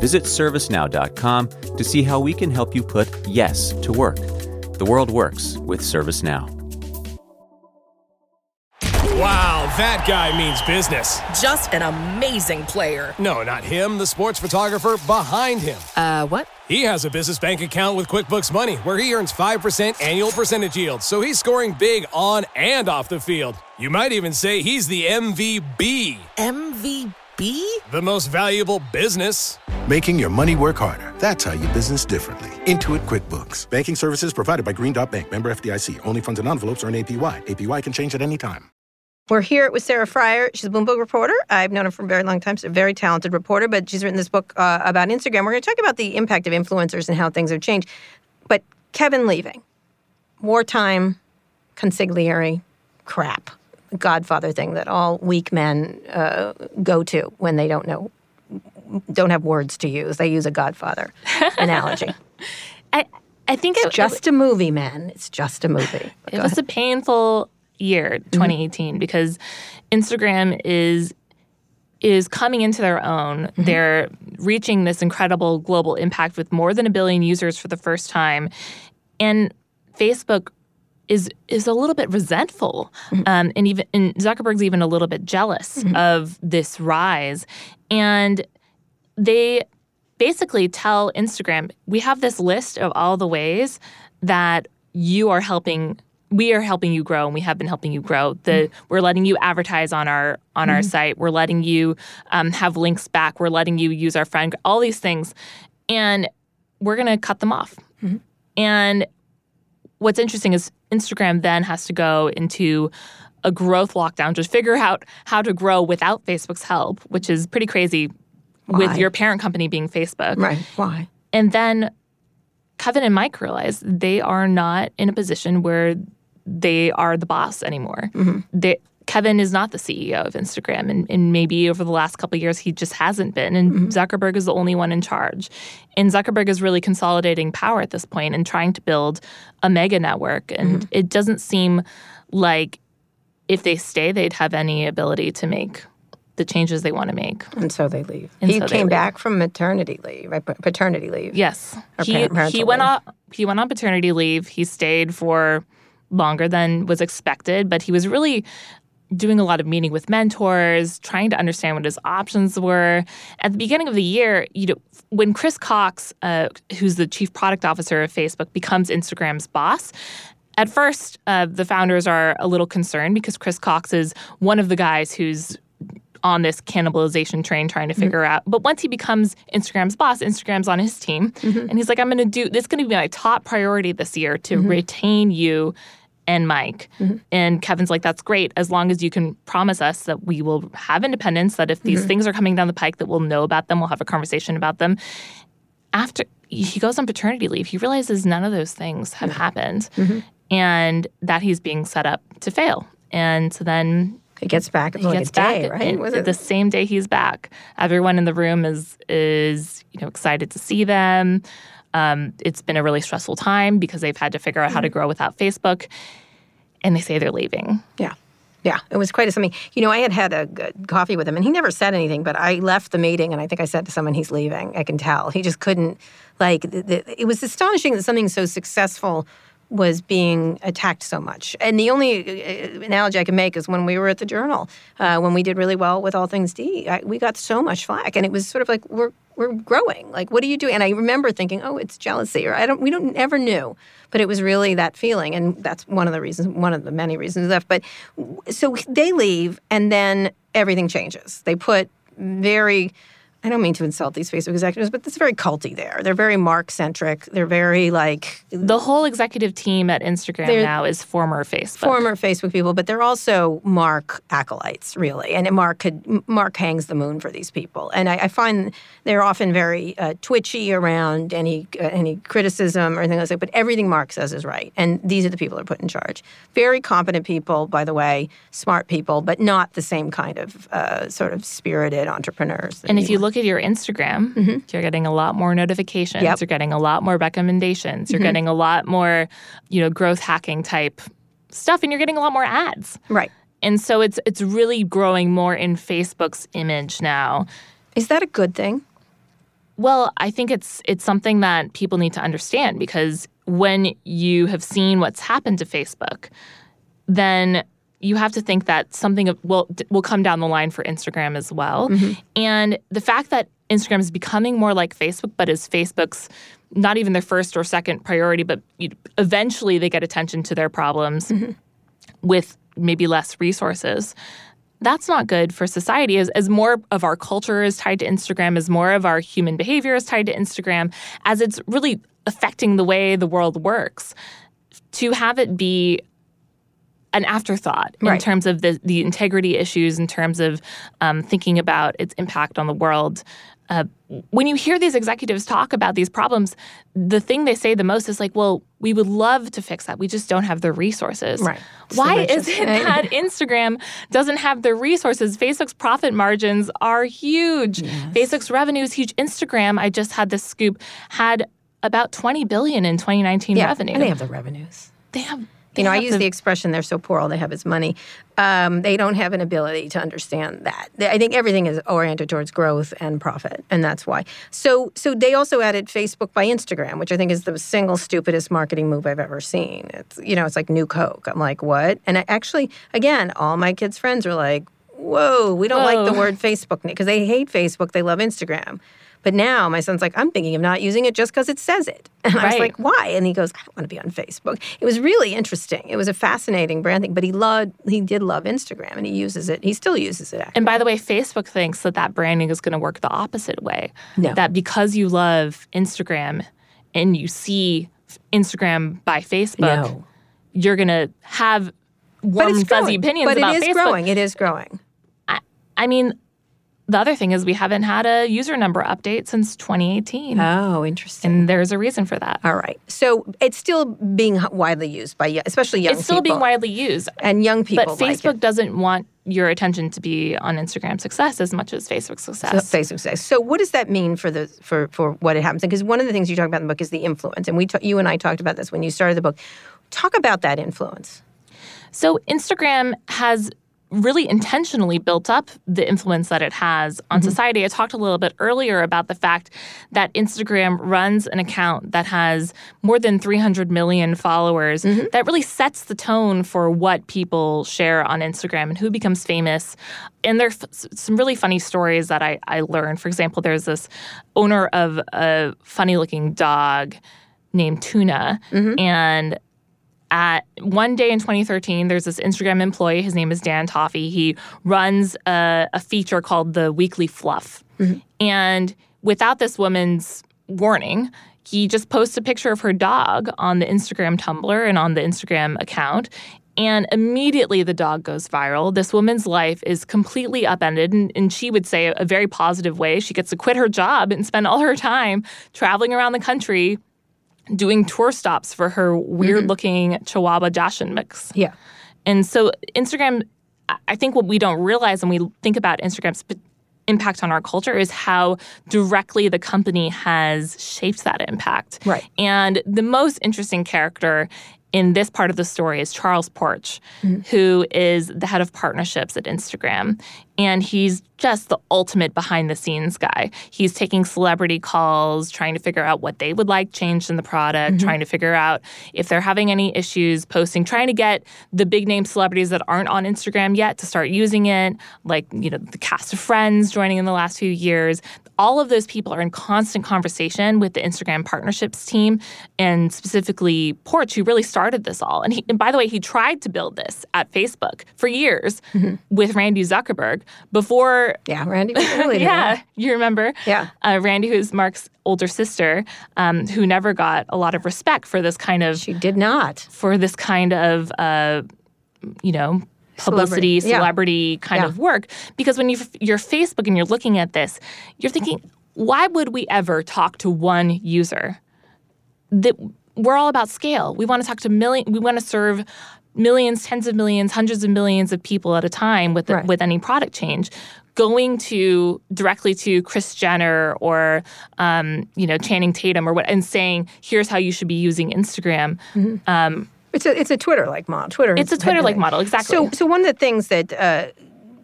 Visit servicenow.com to see how we can help you put yes to work. The world works with ServiceNow.
Wow, that guy means business.
Just an amazing player.
No, not him, the sports photographer behind him.
Uh, what?
He has a business bank account with QuickBooks Money where he earns 5% annual percentage yield, so he's scoring big on and off the field. You might even say he's the MVB.
MVB, MVB?
the most valuable business.
Making your money work harder. That's how you business differently. Intuit QuickBooks. Banking services provided by Green Dot Bank. Member FDIC. Only funds and envelopes earn APY. APY can change at any time.
We're here with Sarah Frier. She's a Bloomberg reporter. I've known her for a very long time. She's a very talented reporter, but she's written this book uh, about Instagram. We're going to talk about the impact of influencers and how things have changed. But Kevin leaving, wartime, consigliere, crap, Godfather thing that all weak men uh, go to when they don't know, don't have words to use. They use a Godfather analogy.
I, I think it,
Just a movie, man. It's just a movie. But
it was
ahead.
a painful year, 2018, because Instagram is is coming into their own. They're reaching this incredible global impact with more than a billion users for the first time, and Facebook is is a little bit resentful, mm-hmm. um, and even and Zuckerberg's even a little bit jealous mm-hmm. of this rise, and they basically tell Instagram, we have this list of all the ways that you are helping we are helping you grow and we have been helping you grow. The mm-hmm. we're letting you advertise on our on our site. We're letting you um, have links back. We're letting you use our friend all these things. And we're going to cut them off. And what's interesting is instagram then has to go into a growth lockdown to figure out how to grow without facebook's help which is pretty crazy with your parent company being Facebook.
Right. Why?
And then Kevin and Mike realize they are not in a position where they are the boss anymore. Mm-hmm. They, Kevin is not the CEO of Instagram, and, and maybe over the last couple of years he just hasn't been. And mm-hmm. Zuckerberg is the only one in charge. And Zuckerberg is really consolidating power at this point and trying to build a mega network. And mm-hmm. it doesn't seem like if they stay, they'd have any ability to make the changes they want to make.
And so they leave.
And
he
so
came
leave.
back from maternity leave, right? Paternity leave.
Yes, he he went on he went on paternity leave. He stayed for longer than was expected, but he was really doing a lot of meeting with mentors, trying to understand what his options were. At the beginning of the year, you know, when Chris Cox, uh, who's the chief product officer of Facebook, becomes Instagram's boss. At first, uh, the founders are a little concerned because Chris Cox is one of the guys who's on this cannibalization train trying to figure out. But once he becomes Instagram's boss, Instagram's on his team. And he's like, I'm going to do this, is going to be my top priority this year to retain you and Mike. Mm-hmm. And Kevin's like, that's great as long as you can promise us that we will have independence, that if these mm-hmm. things are coming down the pike, that we'll know about them, we'll have a conversation about them. After he goes on paternity leave, he realizes none of those things have mm-hmm. happened and that he's being set up to fail. And so then
He gets back. It
he
like
gets
day,
back
right? Was
the same day he's back. Everyone in the room is is you know excited to see them. Um, it's been a really stressful time because they've had to figure out how to
Mm.
grow without Facebook, and they say they're leaving.
Yeah. Yeah, it was quite a something. You know, I had had a good coffee with him, and he never said anything. But I left the meeting, and I think I said to someone, "He's leaving." I can tell. He just couldn't. Like, th- th- it was astonishing that something so successful was being attacked so much. And the only uh, analogy I can make is when we were at the Journal, uh, when we did really well with All Things D, I, we got so much flack, and it was sort of like we're we're growing. Like, what are you doing? And I remember thinking, oh, it's jealousy, or I don't. We don't ever knew, but it was really that feeling, and that's one of the reasons, one of the many reasons left. But so they leave, and then everything changes. They put very. I don't mean to insult these Facebook executives, but it's very culty there. They're very Mark centric. They're very like
The whole executive team at Instagram now is former Facebook.
former Facebook people, but they're also Mark acolytes, really. And Mark could Mark hangs the moon for these people, and I, I find they're often very uh, twitchy around any uh, any criticism or anything like that. But everything Mark says is right, and these are the people that are put in charge. Very competent people, by the way, smart people, but not the same kind of uh, sort of spirited entrepreneurs.
And if you
want.
Look at your Instagram, you're getting a lot more notifications.
Mm-hmm. Yep. Mm-hmm.
You're getting a lot more recommendations. You're getting a lot more, you know, growth hacking type stuff, and you're getting a lot more ads.
right,
And so it's it's really growing more in Facebook's image now.
is that a good thing?
Well, I think it's it's something that people need to understand because when you have seen what's happened to Facebook, then you have to think that something will will come down the line for Instagram as well. Mm-hmm. And the fact that Instagram is becoming more like Facebook, but is Facebook's not even their first or second priority, but you- eventually they get attention to their problems mm-hmm. with maybe less resources. That's not good for society. As, as more of our culture is tied to Instagram, as more of our human behavior is tied to Instagram, as it's really affecting the way the world works, to have it be an afterthought in terms of the, the integrity issues, in terms of um, thinking about its impact on the world. Uh, when you hear these executives talk about these problems, the thing they say the most is like, well, we would love to fix that. We just don't have the resources.
Right.
Why is it
right?
that Instagram doesn't have the resources? Facebook's profit margins are huge. Facebook's revenue is huge. Instagram, I just had this scoop, had about 20 billion in 2019
Yeah,
revenue.
and they have the revenues.
They have
You know, I use the, expression "they're so poor, all they have is money." Um, they don't have an ability to understand that. I think everything is oriented towards growth and profit, and that's why. So, so they also added Facebook by Instagram, which I think is the single stupidest marketing move I've ever seen. It's you know, it's like new Coke. I'm like, what? And I actually, again, all my kids' friends are like, "Whoa, we don't like the word Facebook because they hate Facebook. They love Instagram." But now my son's like, I'm thinking of not using it just because it says it. And I was like, why? And he goes, I don't want to be on Facebook. It was really interesting. It was a fascinating brand thing. But he loved, he did love Instagram, and he uses it. He still uses it. Actually.
And by the way, Facebook thinks that that branding is going to work the opposite way.
No.
That because you love Instagram and you see Instagram by Facebook,
No.
you're going to have
But
warm, fuzzy opinions
But
about
it is
Facebook.
growing. It is growing.
I, I mean, the other thing is we haven't had a user number update since 2018.
Oh, interesting.
and there's a reason for that.
All right. So it's still being widely used by, especially young
It's still
people.
being widely used.
and young people.
But
like
Facebook
it.
doesn't want your attention to be on Instagram success as much as Facebook
So
success.
Facebook says. So what does that mean for the for for what it happens? Because one of the things you talk about in the book is the influence, and we ta- you and I talked about this when you started the book. Talk about that influence.
So Instagram has really intentionally built up the influence that it has on mm-hmm. society. I talked a little bit earlier about the fact that Instagram runs an account that has more than 300 million followers mm-hmm. that really sets the tone for what people share on Instagram and who becomes famous. And there's some really funny stories that I, I learned. For example, there's this owner of a funny looking dog named Tuna. Mm-hmm. And at one day in 2013, there's this Instagram employee. His name is Dan Toffey. He runs a, a feature called the Weekly Fluff. Mm-hmm. And without this woman's warning, he just posts a picture of her dog on the Instagram Tumblr and on the Instagram account. And immediately the dog goes viral. This woman's life is completely upended. And, and she would say a very positive way. She gets to quit her job and spend all her time traveling around the country doing tour stops for her weird mm-hmm. looking Chihuahua dachshund mix.
Yeah.
And so Instagram, I- think what we don't realize when we think about Instagram's p- impact on our culture is how directly the company has shaped that impact.
Right.
And the most interesting character in this part of the story is Charles Porch, mm. who is the head of partnerships at Instagram. And he's just the ultimate behind the scenes guy. He's taking celebrity calls, trying to figure out what they would like changed in the product, mm-hmm. trying to figure out if they're having any issues posting, trying to get the big name celebrities that aren't on Instagram yet to start using it, like, you know, the cast of friends joining in the last few years. All of those people are in constant conversation with the Instagram partnerships team and specifically Porch, who really started this all. And, he, and by the way, he tried to build this at Facebook for years with Randy Zuckerberg before
Yeah, Randy. was really
yeah, you remember?
Yeah.
Uh, Randy, who's Mark's older sister, um, who never got a lot of respect for this kind of
She did not.
for this kind of uh, you know publicity,
Celebrity, yeah.
kind
Yeah.
of work. Because when you you're Facebook and you're looking at this, you're thinking, why would we ever talk to one user? That we're all about scale. We want to talk to million. We want to serve millions, tens of millions, hundreds of millions of people at a time with
Right.
with any product change. Going to directly to Kris Jenner or um, you know Channing Tatum or what, and saying, "Here's how you should be using Instagram." Um,
It's a it's a Twitter like model. Twitter.
It's a Twitter-like model, exactly.
So so one of the things that. Uh,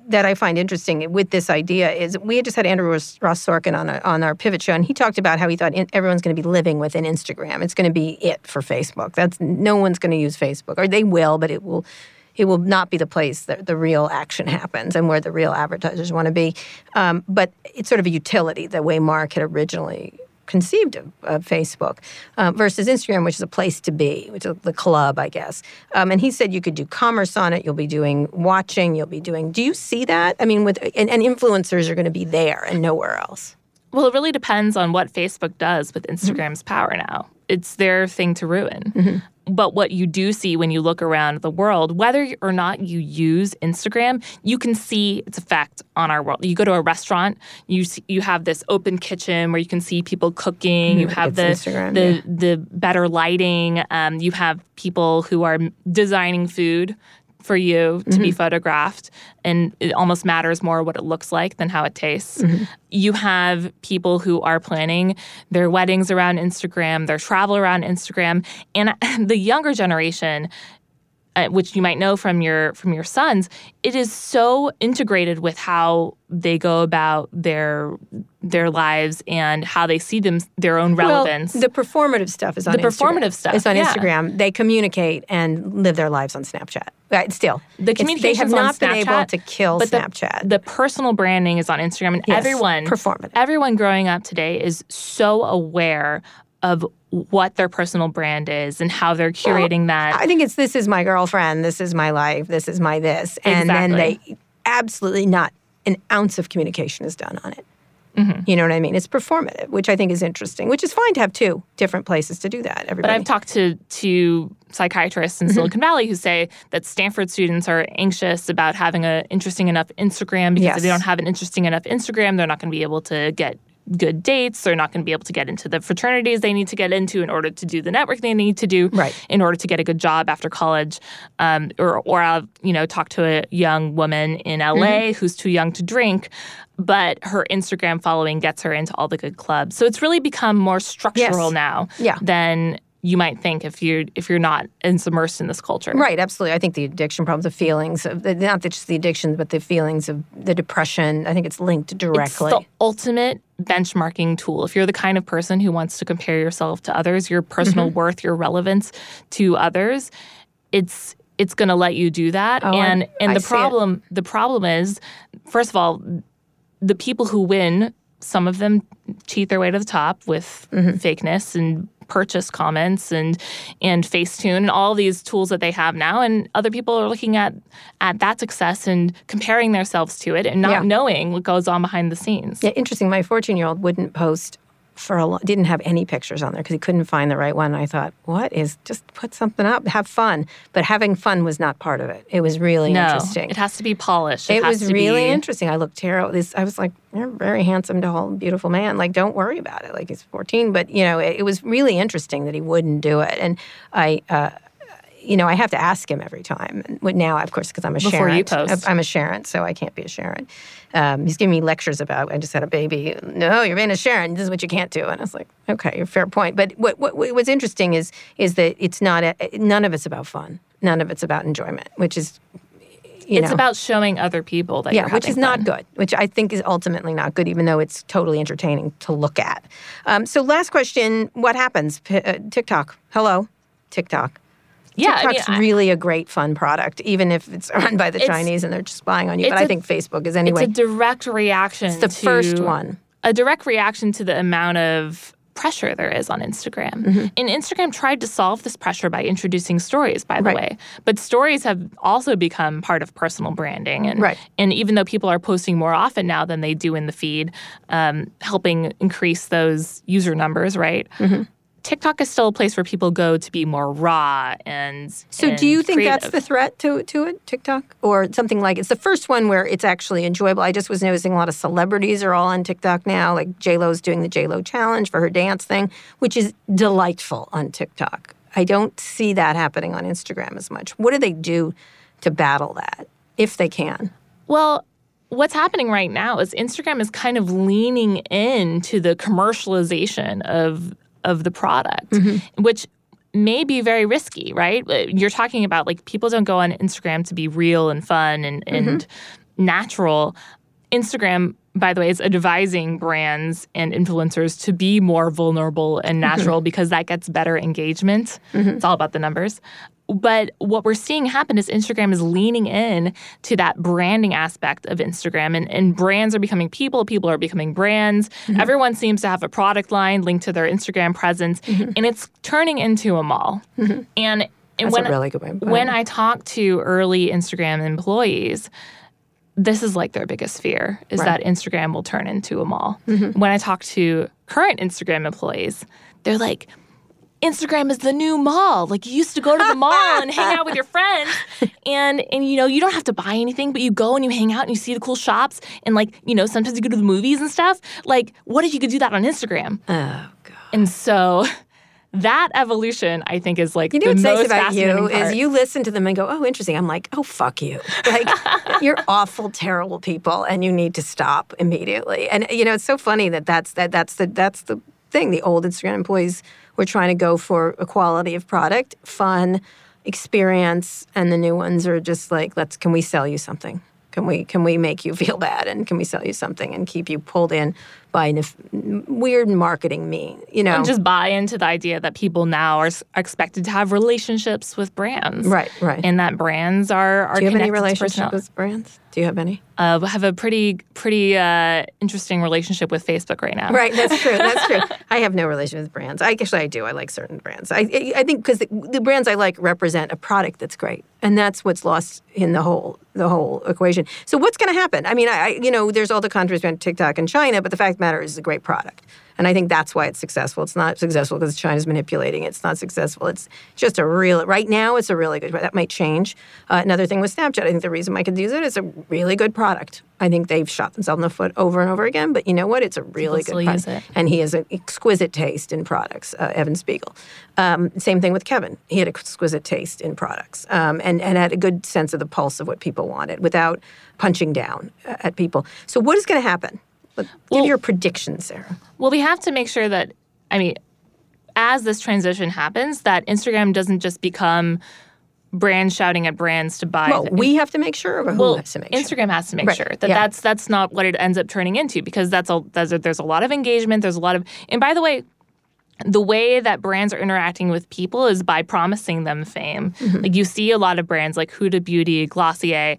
that I find interesting with this idea is we had just had Andrew Ross, Ross Sorkin on, a, on our Pivot show, and he talked about how he thought in, everyone's going to be living within Instagram. It's going to be it for Facebook. That's no one's going to use Facebook, or they will, but it will it will not be the place that the real action happens and where the real advertisers want to be. Um, but it's sort of a utility, the way Mark had originally conceived of, of Facebook uh, versus Instagram, which is a place to be, which is the club, I guess. Um, and he said you could do commerce on it. You'll be doing watching. You'll be doing. Do you see that? I mean, with and, and influencers are going to be there and nowhere else.
Well, it really depends on what Facebook does with Instagram's power now. It's their thing to ruin. But what you do see when you look around the world, whether or not you use Instagram, you can see its effect on our world. You go to a restaurant, you see, you have this open kitchen where you can see people cooking. You have the
Instagram,
the
yeah.
the better lighting. Um, you have people who are designing food for you to
Mm-hmm.
be photographed and it almost matters more what it looks like than how it tastes.
Mm-hmm.
You have people who are planning their weddings around Instagram, their travel around Instagram, and the younger generation uh, which you might know from your from your sons, it is so integrated with how they go about their their lives and how they see them their own relevance.
Well, the performative stuff is on
The
Instagram.
performative stuff,
It's on
yeah.
Instagram. They communicate and live their lives on Snapchat. Right, still,
the communication
they have not been able to kill
but
Snapchat.
The, personal branding is on Instagram, and
Yes,
everyone
performative.
Everyone growing up today is so aware of what their personal brand is and how they're curating that.
I think it's this is my girlfriend, this is my life, this is my this, and then they absolutely not an ounce of communication is done on it. Mm-hmm. You know what I mean? It's performative, which I think is interesting, which is fine to have two different places to do that.
But I've talked to to psychiatrists in mm-hmm. Silicon Valley who say that Stanford students are anxious about having an interesting enough Instagram because
Yes.
if they don't have an interesting enough Instagram, they're not going to be able to get good dates. They're not going to be able to get into the fraternities they need to get into in order to do the network they need to do
Right.
in order to get a good job after college. Um, or or I'll you know talk to a young woman in LA
Mm-hmm.
who's too young to drink. But her Instagram following gets her into all the good clubs. So it's really become more structural
Yes.
now
Yeah.
than you might think if you're if you're not immersed in this culture.
Right, absolutely. I think the addiction problems, the feelings of the, not just the addictions, but the feelings of the depression. I think it's linked directly.
It's the ultimate benchmarking tool. If you're the kind of person who wants to compare yourself to others, your personal
Mm-hmm.
worth, your relevance to others, it's it's going to let you do that.
Oh, I-
and and
I
the problem the problem is first of all, the people who win, some of them cheat their way to the top with
Mm-hmm.
fakeness and purchase comments and and Facetune and all these tools that they have now and other people are looking at at that success and comparing themselves to it and not
Yeah.
knowing what goes on behind the scenes.
Yeah, interesting. My 14 year old wouldn't post for a long, didn't have any pictures on there because he couldn't find the right one. I thought, what is, just put something up, have fun. But having fun was not part of it. It was really
No,
interesting.
it has to be polished.
It
has
was really
be,
interesting. I looked terrible. This I was like, you're a very handsome, tall, beautiful man. Like, don't worry about it. Like he's 14, but you know, it, it was really interesting that he wouldn't do it. And I, uh, you know, I have to ask him every time. And now, of course, because I'm a
Before
Sharon.
you post.
I'm a Sharon, so I can't be a Sharon. Um, he's giving me lectures about. I just had a baby. No, you're being a Sharon. This is what you can't do. And I was like, okay, fair point. But what, what what's interesting is is that it's not a, none of it's about fun. None of it's about enjoyment, which is. You
It's
know,
about showing other people that
yeah,
you're
which is not good, which I think is ultimately not good, even though it's totally entertaining to look at. Um, so, last question What happens? P- uh, TikTok. Hello, TikTok.
Yeah, I mean,
TikTok's
I-
really a great fun product, even if it's run by the Chinese and they're just spying on you. But
it's
I
a-
think Facebook is anyway.
It's a direct reaction.
It's the
to-
first one.
A direct reaction to the amount of pressure there is on Instagram.
Mm-hmm.
And Instagram tried to solve this pressure by introducing stories, by the
Right.
way. But stories have also become part of personal branding. And,
Right.
and even though people are posting more often now than they do in the feed, um, helping increase those user numbers, right?
Mm-hmm.
TikTok is still a place where people go to be more raw and
So,
and
do you think that's the threat to to it, TikTok, or something like it's the first one where it's actually enjoyable? I just was noticing a lot of celebrities are all on TikTok now. Like J Lo's doing the J Lo challenge for her dance thing, which is delightful on TikTok. I don't see that happening on Instagram as much. What do they do to battle that, if they can?
Well, what's happening right now is Instagram is kind of leaning into the commercialization of of the product, mm-hmm. which may be very risky, right? Uh, You're talking about like people don't go on Instagram to be real and fun and, mm-hmm. and natural. Instagram, by the way, is advising brands and influencers to be more vulnerable and mm-hmm. natural because that gets better engagement. It's all about the numbers. But what we're seeing happen is Instagram is leaning in to that branding aspect of Instagram, and, and brands are becoming people, people are becoming brands. Everyone seems to have a product line linked to their Instagram presence, and it's turning into a mall. And, and
That's
when
a really
when. I talk to early Instagram employees, this is like their biggest fear is
Right. Mm-hmm.
that Instagram will turn into a mall. When I talk to current Instagram employees, they're like, Instagram is the new mall. Like you used to go to the mall and hang out with your friends and and you know, you don't have to buy anything, but you go and you hang out and you see the cool shops and like, you know, sometimes you go to the movies and stuff. Like, what if you could do that on Instagram?
oh god.
And so that evolution, I think, is like
You know
the
what's nice about you
fascinating
is you listen to them and go, "Oh, interesting." I'm like, "Oh, fuck you!" Like you're awful, terrible people, and you need to stop immediately. And you know, it's so funny that that's that that's the that's the thing. The old Instagram employees were trying to go for equality of product, fun, experience, and the new ones are just like, "Let's can we sell you something?" Can we can we make you feel bad and can we sell you something and keep you pulled in by nef- weird marketing mean you know
and just buy into the idea that people now are, are expected to have relationships with brands.
Right, right.
And that brands are, are
do you have any relationship with brands? Do you have any?
Uh, have a pretty pretty uh, interesting relationship with Facebook right now.
Right, that's true. That's true. I have no relation with brands. I actually I do. I like certain brands. I I think because the, the brands I like represent a product that's great, and that's what's lost in the whole the whole equation. So what's going to happen? I mean, I, I you know there's all the controversy around TikTok and China, but the fact Matter is a great product. And I think that's why it's successful. It's not successful because China's manipulating it. It's not successful. It's just a real, right now, it's a really good, product. that might change. Uh, another thing with Snapchat, I think the reason Mike could use it is a really good product. I think they've shot themselves in the foot over and over again, but you know what? It's a really
People
good product. And he has an exquisite taste in products, uh, Evan Spiegel. Um, same thing with Kevin. He had exquisite taste in products um, and, and had a good sense of the pulse of what people wanted without punching down uh, at people. So, what is going to happen? Give
Well-
your predictions, Sarah.
Well, we have to make sure that, I mean, as this transition happens, that Instagram doesn't just become brands shouting at brands to buy.
Well, we have to make sure, or who
well,
has to make sure?
Instagram has to make
Right,
sure that
yeah.
that's that's not what it ends up turning into because that's a there's a, there's a lot of engagement. There's a lot of and by the way, the way that brands are interacting with people is by promising them fame.
Mm-hmm.
Like you see a lot of brands like Huda Beauty, Glossier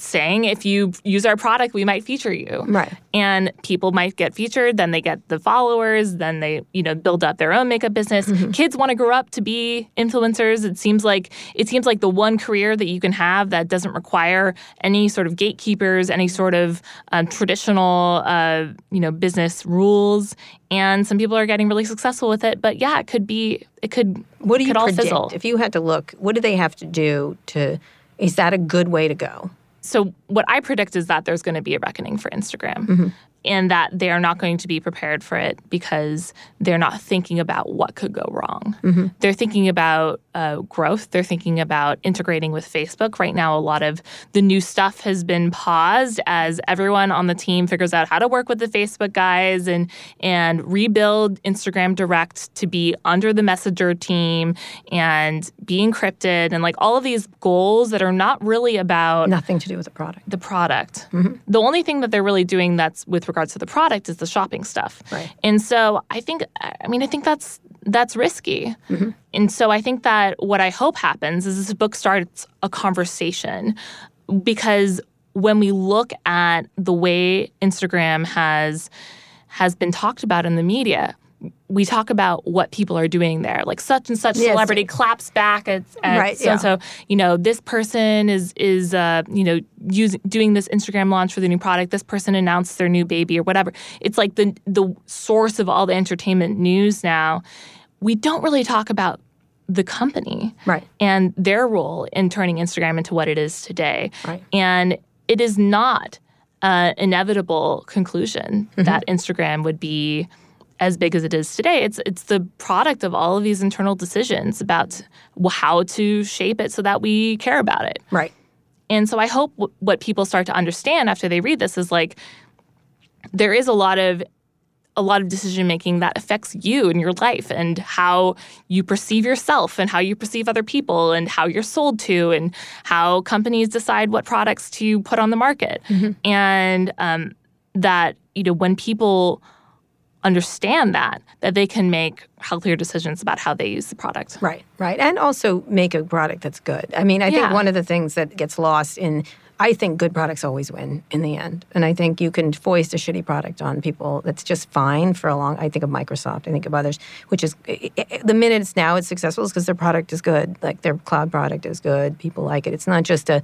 saying if you use our product we might feature you
Right.
and people might get featured then they get the followers then they you know build up their own makeup business
Mm-hmm.
kids want to grow up to be influencers it seems like it seems like the one career that you can have that doesn't require any sort of gatekeepers any sort of um, traditional uh, you know business rules and some people are getting really successful with it but yeah it could be it could
What do you
could all
predict?
fizzle
If you had to look, what do they have to do to? Is that a good way to go?
So what I predict is that there's going to be a reckoning for Instagram.
Mm-hmm.
And that they are not going to be prepared for it because they're not thinking about what could go wrong.
Mm-hmm.
They're thinking about uh, growth. They're thinking about integrating with Facebook. Right now, a lot of the new stuff has been paused as everyone on the team figures out how to work with the Facebook guys and and rebuild Instagram Direct to be under the Messenger team and be encrypted and like all of these goals that are not really about
Nothing to do with the product.
the product. The only thing that they're really doing that's with regards to the product is the shopping stuff.
Right.
And so I think I mean I think that's that's risky. Mm-hmm. And so I think that what I hope happens is this book starts a conversation because when we look at the way Instagram has has been talked about in the media, we talk about what people are doing there. Like such and such
Yes.
celebrity claps back at, at
Right,
so and so. You know, this person is is uh, you know using doing this Instagram launch for the new product. This person announced their new baby or whatever. It's like the the source of all the entertainment news now. We don't really talk about the company
Right.
and their role in turning Instagram into what it is today.
Right.
And it is not an inevitable conclusion that Instagram would be as big as it is today. It's it's the product of all of these internal decisions about how to shape it so that we care about it.
Right.
And so I hope w- what people start to understand after they read this is like there is a lot of a lot of decision making that affects you and your life and how you perceive yourself and how you perceive other people and how you're sold to and how companies decide what products to put on the market and um, that you know when people understand that that they can make healthier decisions about how they use the product
Right, right. And also make a product that's good. I mean, I think one of the things that gets lost in, I think good products always win in the end. And I think you can foist a shitty product on people that's just fine for a long, I think of Microsoft, I think of others, which is i- i- the minute it's now it's successful is because their product is good. Like their cloud product is good. People like it. It's not just a,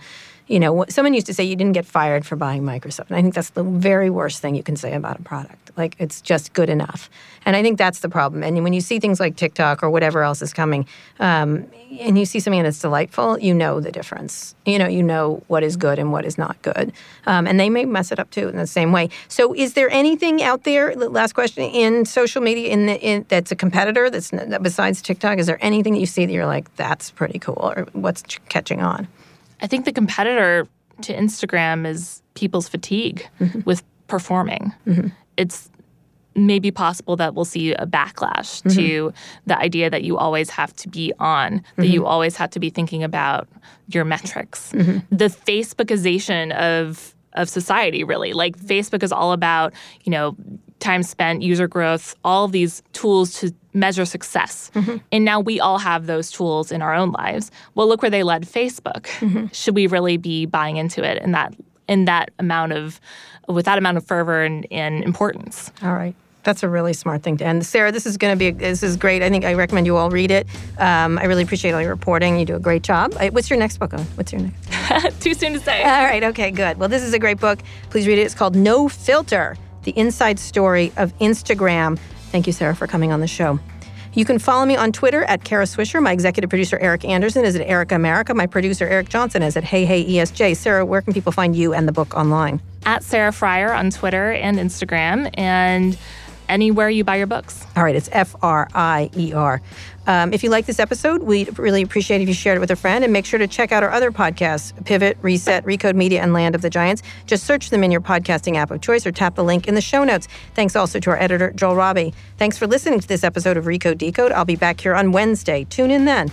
you know, someone used to say you didn't get fired for buying Microsoft. And I think that's the very worst thing you can say about a product. Like it's just good enough. And I think that's the problem. And when you see things like TikTok or whatever else is coming, um, and you see something that's delightful, you know the difference. You know, you know what is good and what is not good. Um, and they may mess it up too in the same way. So, is there anything out there? the Last question in social media in, the, in that's a competitor that's besides TikTok. Is there anything that you see that you're like that's pretty cool or what's catching on?
I think the competitor to Instagram is people's fatigue mm-hmm. with performing. Mm-hmm. It's maybe possible that we'll see a backlash mm-hmm. to the idea that you always have to be on, that you always have to be thinking about your metrics. The Facebookization of of society really. Like Facebook is all about, you know, time spent, user growth, all these tools to measure success. And now we all have those tools in our own lives. Well, look where they led Facebook. Should we really be buying into it in that in that amount of with that amount of fervor and, and importance?
All right. That's a really smart thing to end. Sarah, this is going to be, this is great. I think I recommend you all read it. Um, I really appreciate all your reporting. You do a great job. Uh, What's your next book on? What's your next?
Too soon to say.
All right. Okay, good. Well, this is a great book. Please read it. It's called No Filter the inside story of Instagram. Thank you, Sarah, for coming on the show. You can follow me on Twitter at Kara Swisher. My executive producer, Erica Anderson, is at Erica America. My producer, Eric Johnson, is at Hey Hey ESJ. Sarah, where can people find you and the book online?
At Sarah Frier on Twitter and Instagram, and anywhere you buy your books.
All right, it's F R I E R. Um, if you like this episode, we'd really appreciate if you shared it with a friend and make sure to check out our other podcasts Pivot, Reset, Recode Media, and Land of the Giants. Just search them in your podcasting app of choice or tap the link in the show notes. Thanks also to our editor, Joel Robbie. Thanks for listening to this episode of Recode Decode. I'll be back here on Wednesday. Tune in then.